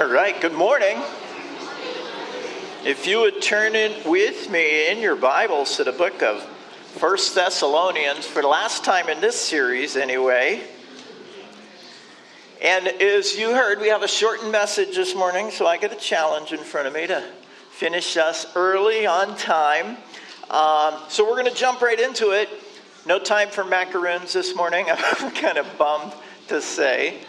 All right, good morning. If you would turn in with me in your Bibles to the book of First Thessalonians for the last time in this series, anyway. And as you heard, we have a shortened message this morning, so I get a challenge in front of me to finish us early on time. Um, so we're going to jump right into it. No time for macaroons this morning. I'm kind of bummed to say.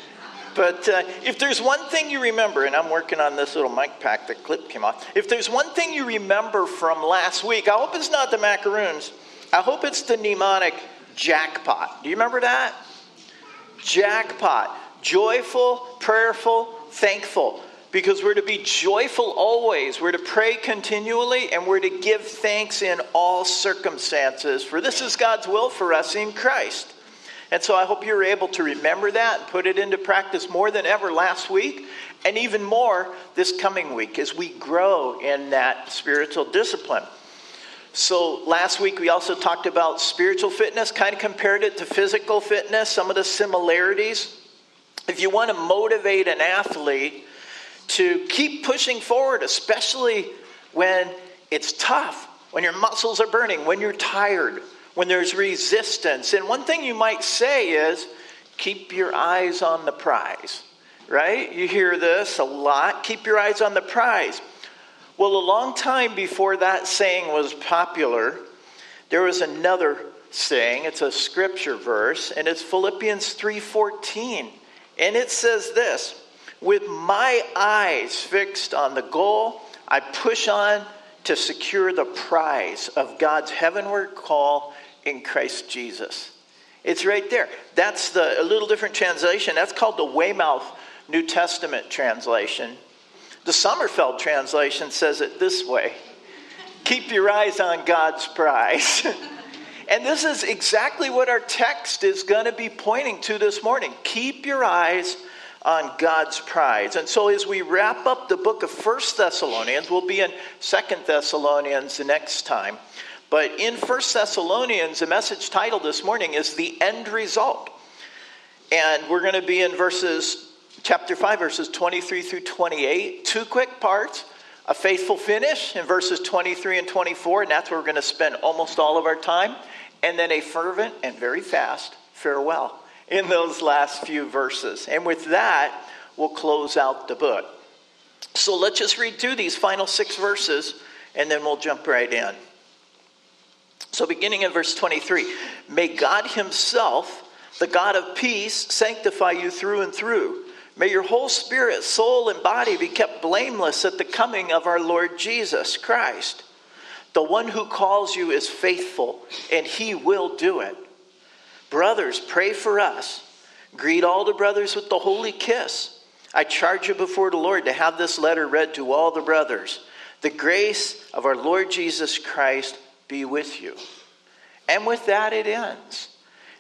But uh, if there's one thing you remember, and I'm working on this little mic pack, the clip came off. If there's one thing you remember from last week, I hope it's not the macaroons. I hope it's the mnemonic jackpot. Do you remember that? Jackpot. Joyful, prayerful, thankful. Because we're to be joyful always. We're to pray continually, and we're to give thanks in all circumstances. For this is God's will for us in Christ. And so I hope you're able to remember that and put it into practice more than ever last week, and even more this coming week as we grow in that spiritual discipline. So last week we also talked about spiritual fitness, kind of compared it to physical fitness, some of the similarities. If you want to motivate an athlete to keep pushing forward, especially when it's tough, when your muscles are burning, when you're tired, when there's resistance. And one thing you might say is keep your eyes on the prize, right? You hear this a lot keep your eyes on the prize. Well, a long time before that saying was popular, there was another saying. It's a scripture verse, and it's Philippians 3:14. And it says this, with my eyes fixed on the goal, I push on to secure the prize of God's heavenward call in Christ Jesus. It's right there. That's the a little different translation. That's called the Weymouth New Testament translation. The Sommerfeld translation says it this way Keep your eyes on God's prize. and this is exactly what our text is going to be pointing to this morning. Keep your eyes on God's prize. And so as we wrap up the book of First Thessalonians, we'll be in Second Thessalonians the next time. But in First Thessalonians, the message title this morning is The End Result. And we're going to be in verses, chapter 5, verses 23 through 28. Two quick parts a faithful finish in verses 23 and 24, and that's where we're going to spend almost all of our time. And then a fervent and very fast farewell in those last few verses. And with that, we'll close out the book. So let's just read through these final six verses, and then we'll jump right in. So, beginning in verse 23, may God Himself, the God of peace, sanctify you through and through. May your whole spirit, soul, and body be kept blameless at the coming of our Lord Jesus Christ. The one who calls you is faithful, and He will do it. Brothers, pray for us. Greet all the brothers with the holy kiss. I charge you before the Lord to have this letter read to all the brothers. The grace of our Lord Jesus Christ be with you. And with that, it ends.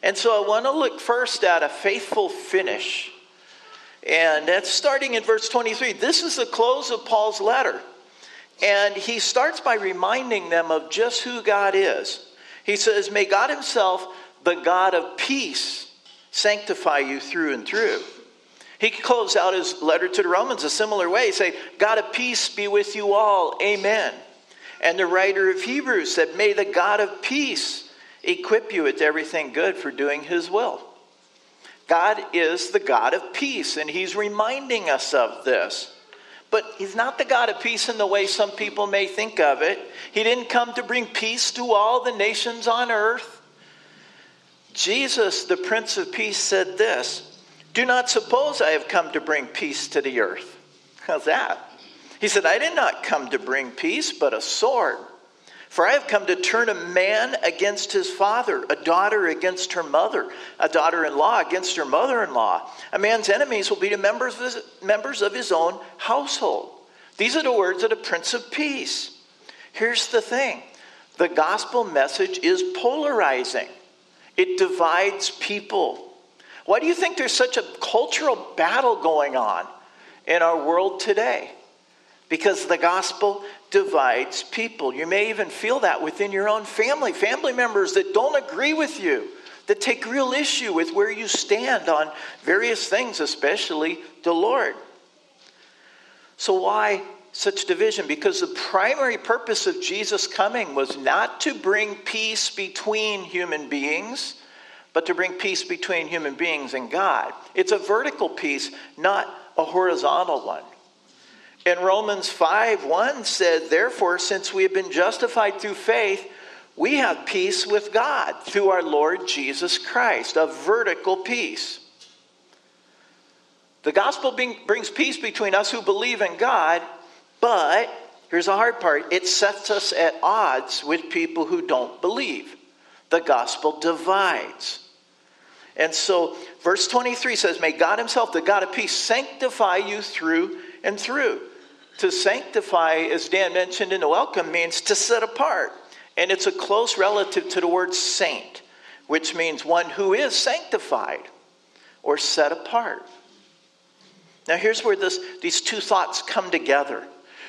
And so I want to look first at a faithful finish. And that's starting in verse 23. This is the close of Paul's letter. And he starts by reminding them of just who God is. He says, May God Himself, the God of peace, sanctify you through and through. He closed out his letter to the Romans a similar way, say, God of peace be with you all. Amen. And the writer of Hebrews said, May the God of peace equip you with everything good for doing his will. God is the God of peace, and he's reminding us of this. But he's not the God of peace in the way some people may think of it. He didn't come to bring peace to all the nations on earth. Jesus, the Prince of Peace, said this Do not suppose I have come to bring peace to the earth. How's that? He said, I did not come to bring peace, but a sword. For I have come to turn a man against his father, a daughter against her mother, a daughter in law against her mother in law. A man's enemies will be the members of, his, members of his own household. These are the words of the Prince of Peace. Here's the thing the gospel message is polarizing, it divides people. Why do you think there's such a cultural battle going on in our world today? Because the gospel divides people. You may even feel that within your own family, family members that don't agree with you, that take real issue with where you stand on various things, especially the Lord. So, why such division? Because the primary purpose of Jesus coming was not to bring peace between human beings, but to bring peace between human beings and God. It's a vertical peace, not a horizontal one. In Romans 5 1 said, Therefore, since we have been justified through faith, we have peace with God through our Lord Jesus Christ, a vertical peace. The gospel brings peace between us who believe in God, but here's the hard part it sets us at odds with people who don't believe. The gospel divides. And so, verse 23 says, May God Himself, the God of peace, sanctify you through and through. To sanctify, as Dan mentioned in the welcome, means to set apart. And it's a close relative to the word saint, which means one who is sanctified or set apart. Now, here's where this, these two thoughts come together.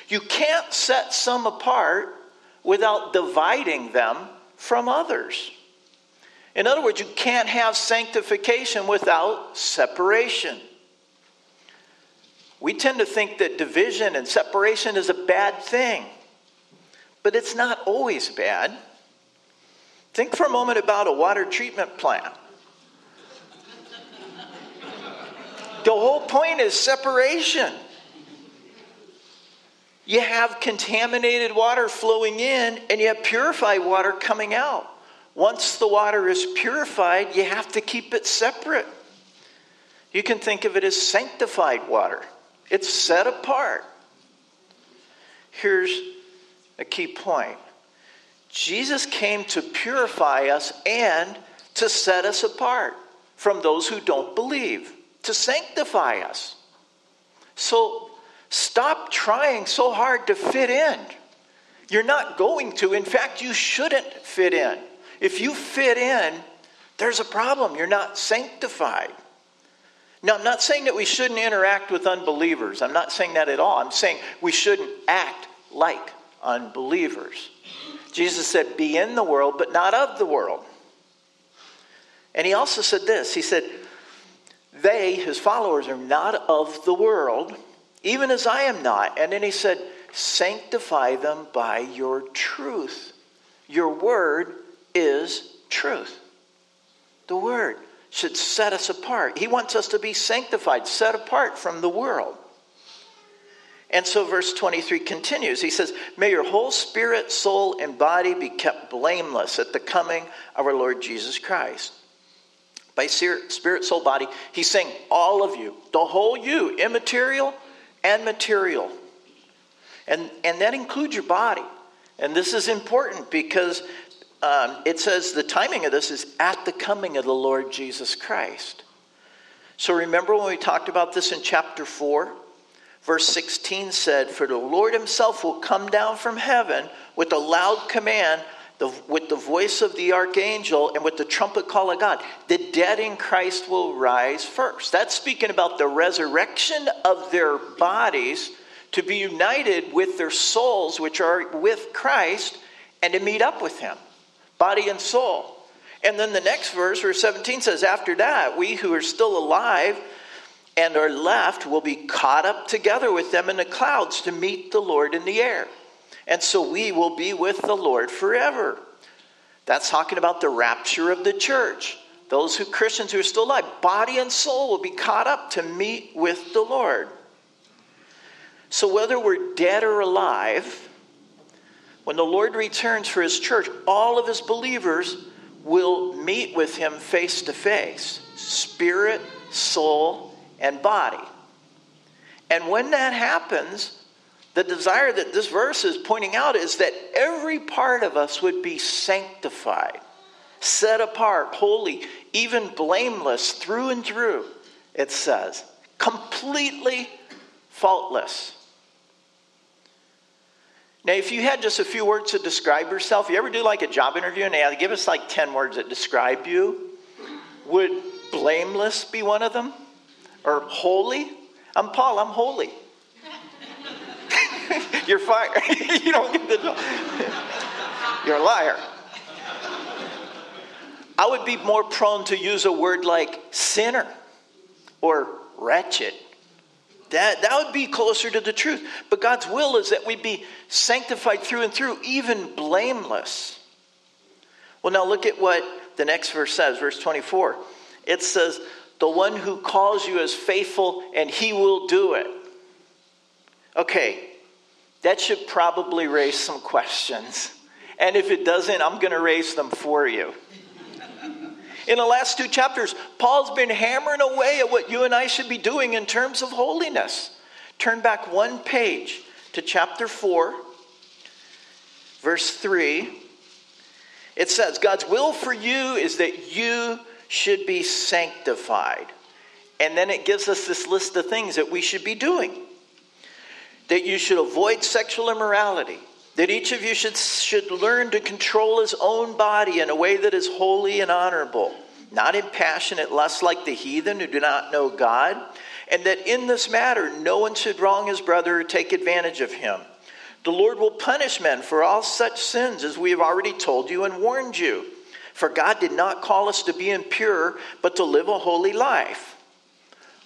You can't set some apart without dividing them from others. In other words, you can't have sanctification without separation. We tend to think that division and separation is a bad thing, but it's not always bad. Think for a moment about a water treatment plant. The whole point is separation. You have contaminated water flowing in, and you have purified water coming out. Once the water is purified, you have to keep it separate. You can think of it as sanctified water, it's set apart. Here's a key point Jesus came to purify us and to set us apart from those who don't believe, to sanctify us. So stop trying so hard to fit in. You're not going to. In fact, you shouldn't fit in. If you fit in, there's a problem. You're not sanctified. Now, I'm not saying that we shouldn't interact with unbelievers. I'm not saying that at all. I'm saying we shouldn't act like unbelievers. Jesus said, Be in the world, but not of the world. And he also said this He said, They, his followers, are not of the world, even as I am not. And then he said, Sanctify them by your truth. Your word is truth. The Word should set us apart. He wants us to be sanctified, set apart from the world. And so, verse 23 continues. He says, May your whole spirit, soul, and body be kept blameless at the coming of our Lord Jesus Christ. By spirit, soul, body, he's saying, All of you, the whole you, immaterial and material. And, and that includes your body. And this is important because um, it says the timing of this is at the coming of the Lord Jesus Christ. So remember when we talked about this in chapter 4? Verse 16 said, For the Lord himself will come down from heaven with a loud command, the, with the voice of the archangel, and with the trumpet call of God. The dead in Christ will rise first. That's speaking about the resurrection of their bodies to be united with their souls, which are with Christ, and to meet up with him body and soul. And then the next verse, verse 17 says, After that, we who are still alive and are left will be caught up together with them in the clouds to meet the Lord in the air. And so we will be with the Lord forever. That's talking about the rapture of the church. Those who Christians who are still alive, body and soul will be caught up to meet with the Lord. So whether we're dead or alive, when the Lord returns for his church, all of his believers will meet with him face to face spirit, soul, and body. And when that happens, the desire that this verse is pointing out is that every part of us would be sanctified, set apart, holy, even blameless through and through, it says, completely faultless. Now, if you had just a few words to describe yourself, you ever do like a job interview and they give us like 10 words that describe you? Would blameless be one of them? Or holy? I'm Paul, I'm holy. You're fired. you don't get the job. You're a liar. I would be more prone to use a word like sinner or wretched That, that would be closer to the truth. But God's will is that we be sanctified through and through, even blameless. Well, now look at what the next verse says, verse 24. It says, The one who calls you is faithful, and he will do it. Okay, that should probably raise some questions. And if it doesn't, I'm going to raise them for you. In the last two chapters, Paul's been hammering away at what you and I should be doing in terms of holiness. Turn back one page to chapter 4, verse 3. It says, God's will for you is that you should be sanctified. And then it gives us this list of things that we should be doing that you should avoid sexual immorality that each of you should, should learn to control his own body in a way that is holy and honorable, not in passionate lust like the heathen who do not know God, and that in this matter no one should wrong his brother or take advantage of him. The Lord will punish men for all such sins, as we have already told you and warned you. For God did not call us to be impure, but to live a holy life.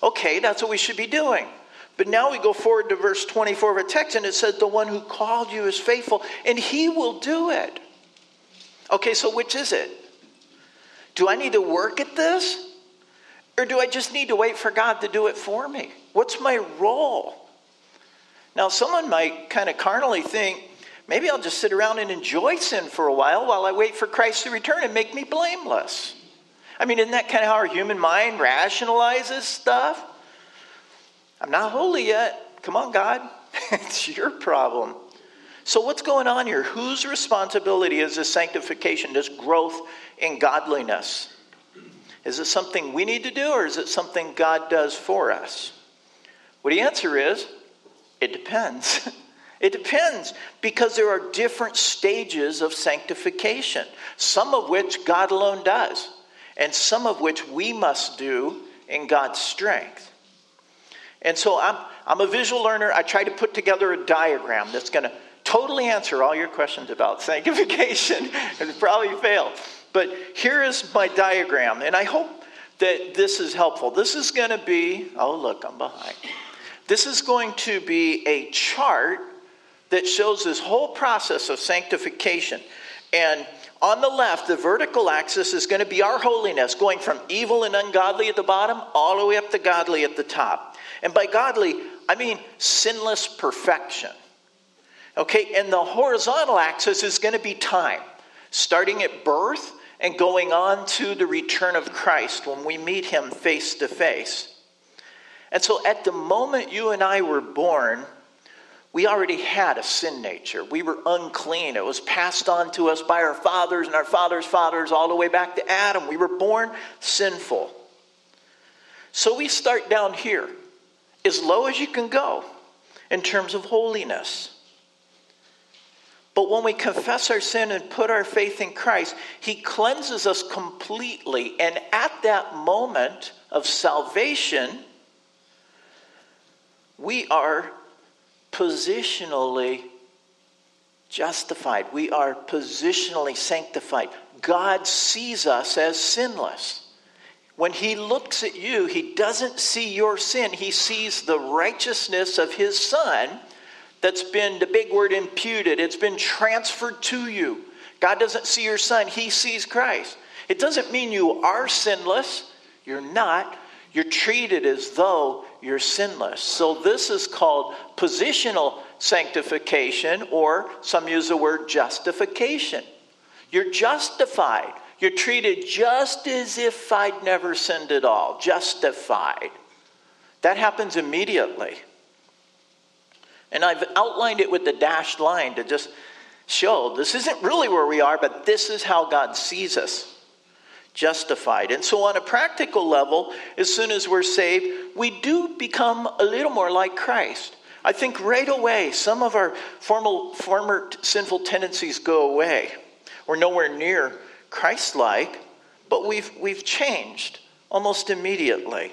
Okay, that's what we should be doing. But now we go forward to verse 24 of our text, and it says, The one who called you is faithful, and he will do it. Okay, so which is it? Do I need to work at this? Or do I just need to wait for God to do it for me? What's my role? Now, someone might kind of carnally think, maybe I'll just sit around and enjoy sin for a while while I wait for Christ to return and make me blameless. I mean, isn't that kind of how our human mind rationalizes stuff? I'm not holy yet. Come on, God. it's your problem. So, what's going on here? Whose responsibility is this sanctification, this growth in godliness? Is it something we need to do, or is it something God does for us? Well, the answer is it depends. it depends because there are different stages of sanctification, some of which God alone does, and some of which we must do in God's strength. And so I'm, I'm a visual learner. I try to put together a diagram that's going to totally answer all your questions about sanctification. and probably fail. But here is my diagram, and I hope that this is helpful. This is going to be, oh, look, I'm behind. This is going to be a chart that shows this whole process of sanctification. And on the left, the vertical axis is going to be our holiness, going from evil and ungodly at the bottom all the way up to godly at the top. And by godly, I mean sinless perfection. Okay, and the horizontal axis is going to be time, starting at birth and going on to the return of Christ when we meet him face to face. And so at the moment you and I were born, we already had a sin nature. We were unclean. It was passed on to us by our fathers and our fathers' fathers all the way back to Adam. We were born sinful. So we start down here as low as you can go in terms of holiness. But when we confess our sin and put our faith in Christ, He cleanses us completely. And at that moment of salvation, we are positionally justified. We are positionally sanctified. God sees us as sinless. When he looks at you, he doesn't see your sin. He sees the righteousness of his son that's been, the big word imputed, it's been transferred to you. God doesn't see your son, he sees Christ. It doesn't mean you are sinless. You're not. You're treated as though you're sinless. So, this is called positional sanctification, or some use the word justification. You're justified. You're treated just as if I'd never sinned at all, justified. That happens immediately. And I've outlined it with the dashed line to just show this isn't really where we are, but this is how God sees us justified. And so, on a practical level, as soon as we're saved, we do become a little more like Christ. I think right away, some of our formal, former sinful tendencies go away. We're nowhere near Christ like, but we've, we've changed almost immediately.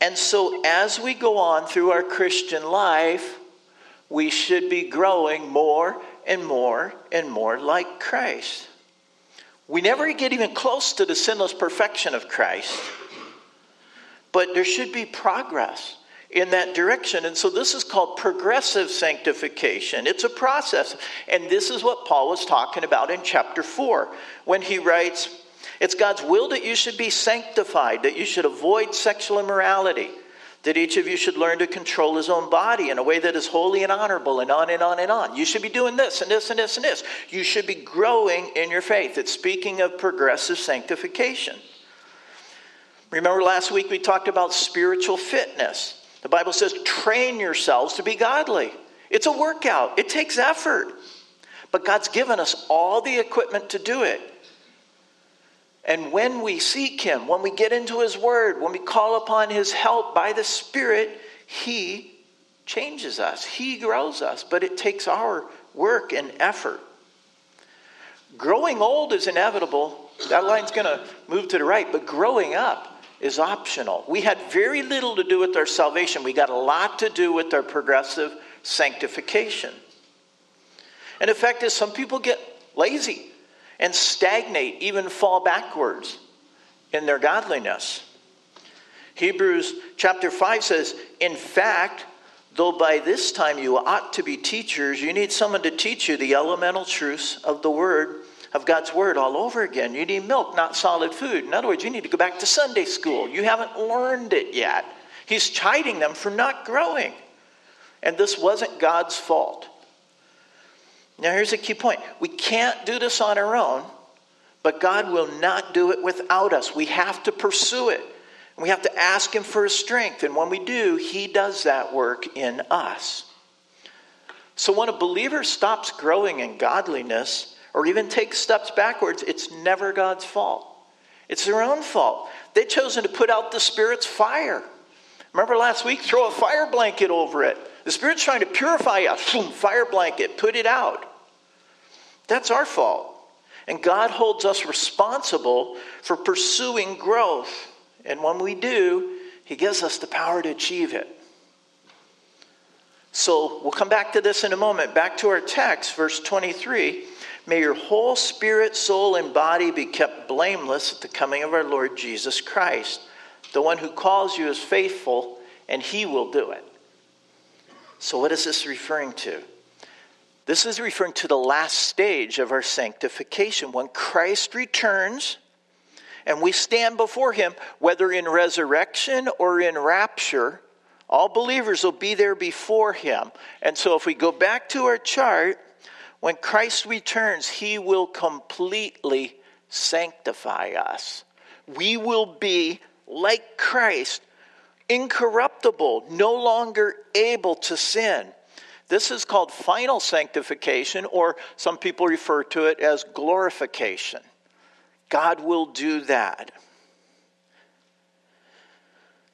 And so, as we go on through our Christian life, we should be growing more and more and more like Christ. We never get even close to the sinless perfection of Christ, but there should be progress. In that direction. And so this is called progressive sanctification. It's a process. And this is what Paul was talking about in chapter 4 when he writes, It's God's will that you should be sanctified, that you should avoid sexual immorality, that each of you should learn to control his own body in a way that is holy and honorable, and on and on and on. You should be doing this and this and this and this. You should be growing in your faith. It's speaking of progressive sanctification. Remember last week we talked about spiritual fitness. The Bible says, train yourselves to be godly. It's a workout, it takes effort. But God's given us all the equipment to do it. And when we seek Him, when we get into His Word, when we call upon His help by the Spirit, He changes us, He grows us. But it takes our work and effort. Growing old is inevitable. That line's going to move to the right, but growing up is optional. We had very little to do with our salvation, we got a lot to do with our progressive sanctification. And the fact is, some people get lazy and stagnate, even fall backwards in their godliness. Hebrews chapter 5 says, In fact, though by this time you ought to be teachers, you need someone to teach you the elemental truths of the word of God's Word all over again. You need milk, not solid food. In other words, you need to go back to Sunday school. You haven't learned it yet. He's chiding them for not growing. And this wasn't God's fault. Now, here's a key point we can't do this on our own, but God will not do it without us. We have to pursue it. We have to ask Him for His strength. And when we do, He does that work in us. So, when a believer stops growing in godliness, or even take steps backwards, it's never God's fault. It's their own fault. They've chosen to put out the Spirit's fire. Remember last week? Throw a fire blanket over it. The Spirit's trying to purify us. Boom, fire blanket, put it out. That's our fault. And God holds us responsible for pursuing growth. And when we do, He gives us the power to achieve it. So we'll come back to this in a moment. Back to our text, verse 23. May your whole spirit, soul, and body be kept blameless at the coming of our Lord Jesus Christ. The one who calls you is faithful, and he will do it. So, what is this referring to? This is referring to the last stage of our sanctification. When Christ returns and we stand before him, whether in resurrection or in rapture, all believers will be there before him. And so, if we go back to our chart, when Christ returns, he will completely sanctify us. We will be like Christ, incorruptible, no longer able to sin. This is called final sanctification, or some people refer to it as glorification. God will do that.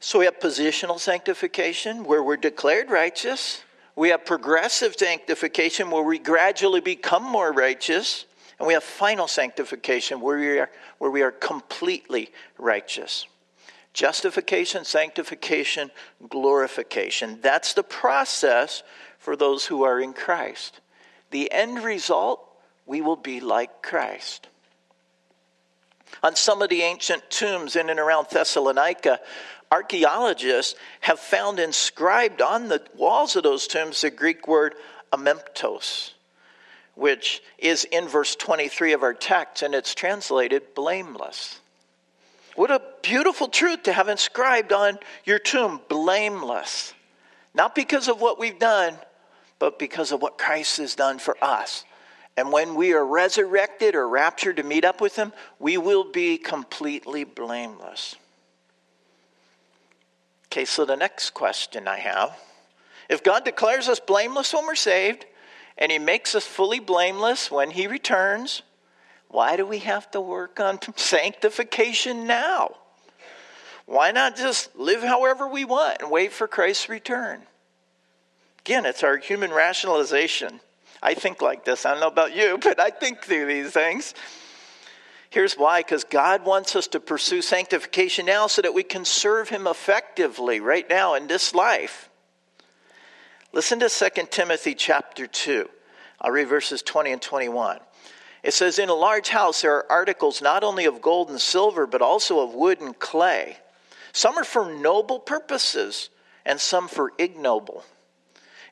So we have positional sanctification, where we're declared righteous. We have progressive sanctification where we gradually become more righteous. And we have final sanctification where we are, where we are completely righteous. Justification, sanctification, glorification. That's the process for those who are in Christ. The end result, we will be like Christ. On some of the ancient tombs in and around Thessalonica, archaeologists have found inscribed on the walls of those tombs the Greek word amemptos, which is in verse 23 of our text, and it's translated blameless. What a beautiful truth to have inscribed on your tomb, blameless. Not because of what we've done, but because of what Christ has done for us. And when we are resurrected or raptured to meet up with Him, we will be completely blameless. Okay, so the next question I have if God declares us blameless when we're saved, and He makes us fully blameless when He returns, why do we have to work on sanctification now? Why not just live however we want and wait for Christ's return? Again, it's our human rationalization. I think like this. I don't know about you, but I think through these things. Here's why because God wants us to pursue sanctification now so that we can serve Him effectively right now in this life. Listen to 2 Timothy chapter 2. I'll read verses 20 and 21. It says, In a large house there are articles not only of gold and silver, but also of wood and clay. Some are for noble purposes, and some for ignoble.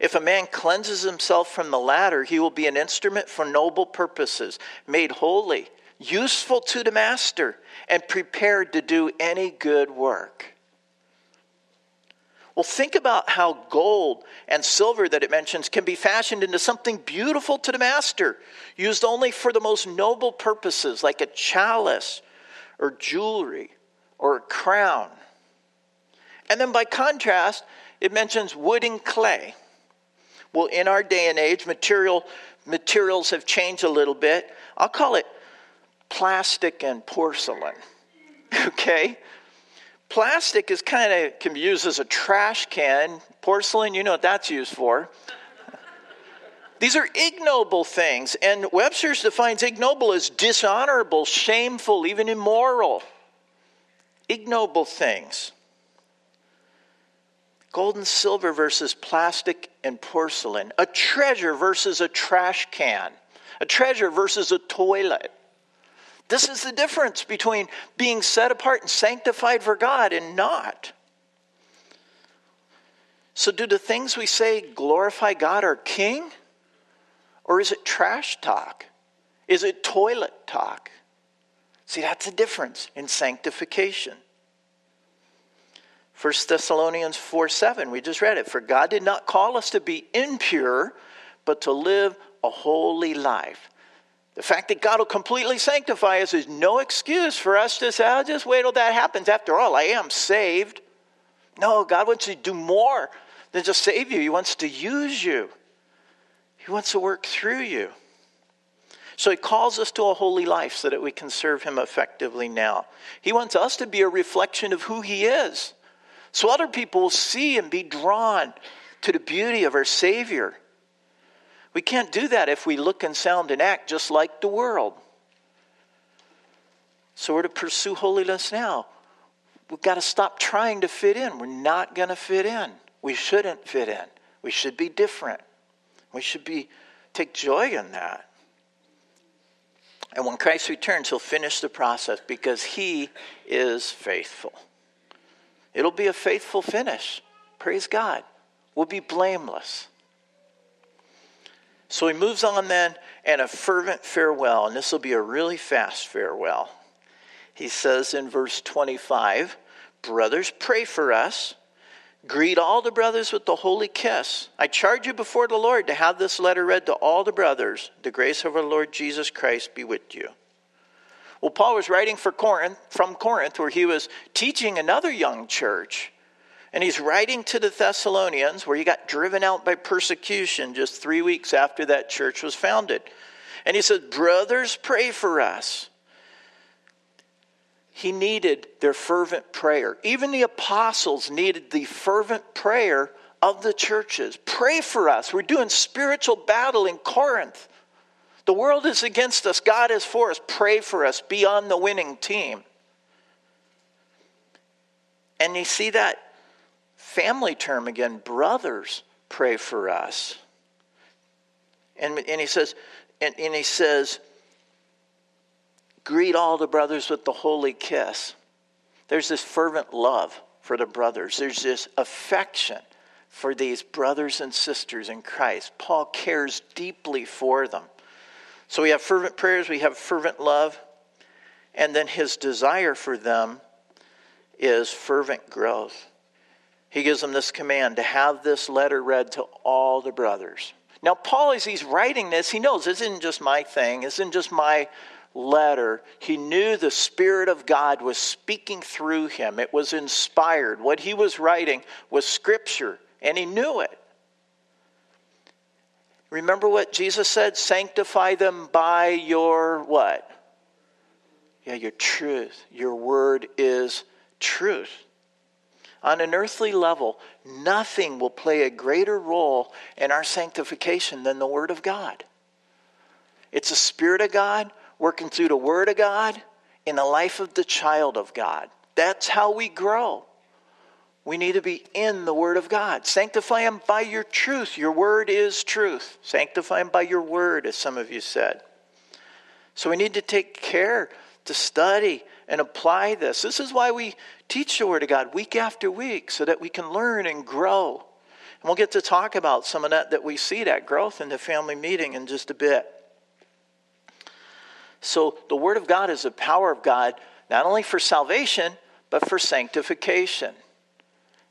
If a man cleanses himself from the latter, he will be an instrument for noble purposes, made holy, useful to the master, and prepared to do any good work. Well, think about how gold and silver that it mentions can be fashioned into something beautiful to the master, used only for the most noble purposes, like a chalice or jewelry or a crown. And then by contrast, it mentions wood and clay. Well, in our day and age, material, materials have changed a little bit. I'll call it plastic and porcelain. Okay? Plastic is kind of can be used as a trash can. Porcelain, you know what that's used for. These are ignoble things, and Webster's defines ignoble as dishonorable, shameful, even immoral. Ignoble things. Gold and silver versus plastic and porcelain. A treasure versus a trash can. A treasure versus a toilet. This is the difference between being set apart and sanctified for God and not. So, do the things we say glorify God our King? Or is it trash talk? Is it toilet talk? See, that's the difference in sanctification. 1 Thessalonians 4 7, we just read it. For God did not call us to be impure, but to live a holy life. The fact that God will completely sanctify us is no excuse for us to say, I'll just wait till that happens. After all, I am saved. No, God wants to do more than just save you, He wants to use you, He wants to work through you. So He calls us to a holy life so that we can serve Him effectively now. He wants us to be a reflection of who He is. So other people will see and be drawn to the beauty of our Savior. We can't do that if we look and sound and act just like the world. So we're to pursue holiness now. We've got to stop trying to fit in. We're not going to fit in. We shouldn't fit in. We should be different. We should be take joy in that. And when Christ returns, he'll finish the process because he is faithful. It'll be a faithful finish. Praise God. We'll be blameless. So he moves on then, and a fervent farewell, and this will be a really fast farewell. He says in verse 25, Brothers, pray for us. Greet all the brothers with the holy kiss. I charge you before the Lord to have this letter read to all the brothers. The grace of our Lord Jesus Christ be with you. Well, Paul was writing for Corinth, from Corinth, where he was teaching another young church. And he's writing to the Thessalonians, where he got driven out by persecution just three weeks after that church was founded. And he said, Brothers, pray for us. He needed their fervent prayer. Even the apostles needed the fervent prayer of the churches. Pray for us. We're doing spiritual battle in Corinth. The world is against us, God is for us. Pray for us. Be on the winning team. And you see that family term again brothers pray for us. And, and he says and, and he says greet all the brothers with the holy kiss. There's this fervent love for the brothers. There's this affection for these brothers and sisters in christ. Paul cares deeply for them. So we have fervent prayers we have fervent love and then his desire for them is fervent growth he gives them this command to have this letter read to all the brothers. Now, Paul, as he's writing this, he knows this isn't just my thing, this isn't just my letter. He knew the Spirit of God was speaking through him, it was inspired. What he was writing was Scripture, and he knew it. Remember what Jesus said? Sanctify them by your what? Yeah, your truth. Your word is truth. On an earthly level, nothing will play a greater role in our sanctification than the Word of God. It's the Spirit of God working through the Word of God in the life of the child of God. That's how we grow. We need to be in the Word of God. Sanctify them by your truth. Your Word is truth. Sanctify them by your Word, as some of you said. So we need to take care to study and apply this. This is why we teach the Word of God week after week, so that we can learn and grow. And we'll get to talk about some of that that we see that growth in the family meeting in just a bit. So, the Word of God is the power of God, not only for salvation, but for sanctification.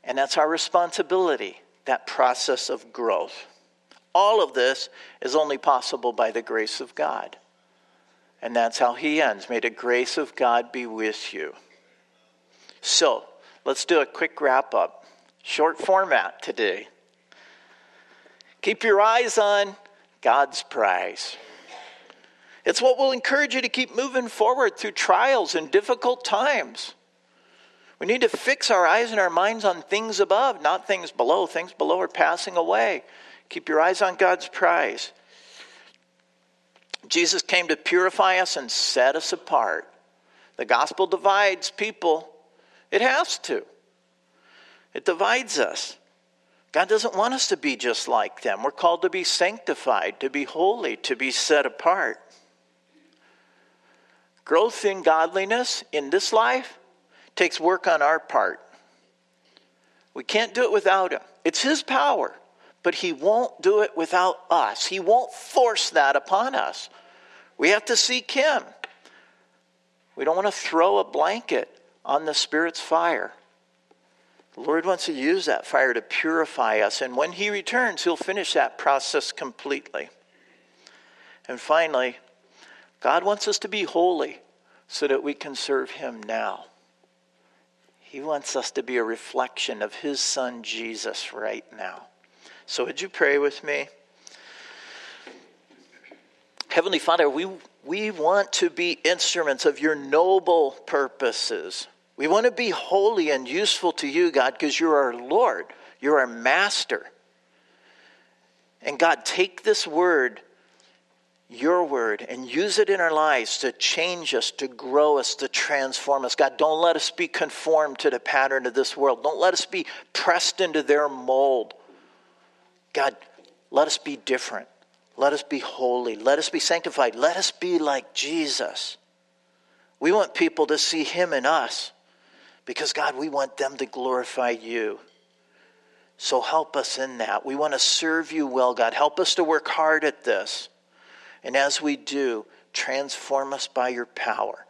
And that's our responsibility, that process of growth. All of this is only possible by the grace of God. And that's how he ends. May the grace of God be with you. So, let's do a quick wrap up. Short format today. Keep your eyes on God's prize. It's what will encourage you to keep moving forward through trials and difficult times. We need to fix our eyes and our minds on things above, not things below. Things below are passing away. Keep your eyes on God's prize. Jesus came to purify us and set us apart. The gospel divides people, it has to. It divides us. God doesn't want us to be just like them. We're called to be sanctified, to be holy, to be set apart. Growth in godliness in this life takes work on our part. We can't do it without Him. It's His power, but He won't do it without us. He won't force that upon us. We have to seek Him. We don't want to throw a blanket on the Spirit's fire. The Lord wants to use that fire to purify us, and when He returns, He'll finish that process completely. And finally, God wants us to be holy so that we can serve Him now. He wants us to be a reflection of His Son Jesus right now. So, would you pray with me? Heavenly Father, we, we want to be instruments of your noble purposes. We want to be holy and useful to you, God, because you're our Lord, you're our Master. And God, take this word your word and use it in our lives to change us, to grow us, to transform us. God, don't let us be conformed to the pattern of this world. Don't let us be pressed into their mold. God, let us be different. Let us be holy. Let us be sanctified. Let us be like Jesus. We want people to see him in us because, God, we want them to glorify you. So help us in that. We want to serve you well, God. Help us to work hard at this. And as we do, transform us by your power.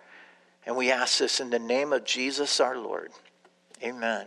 And we ask this in the name of Jesus our Lord. Amen.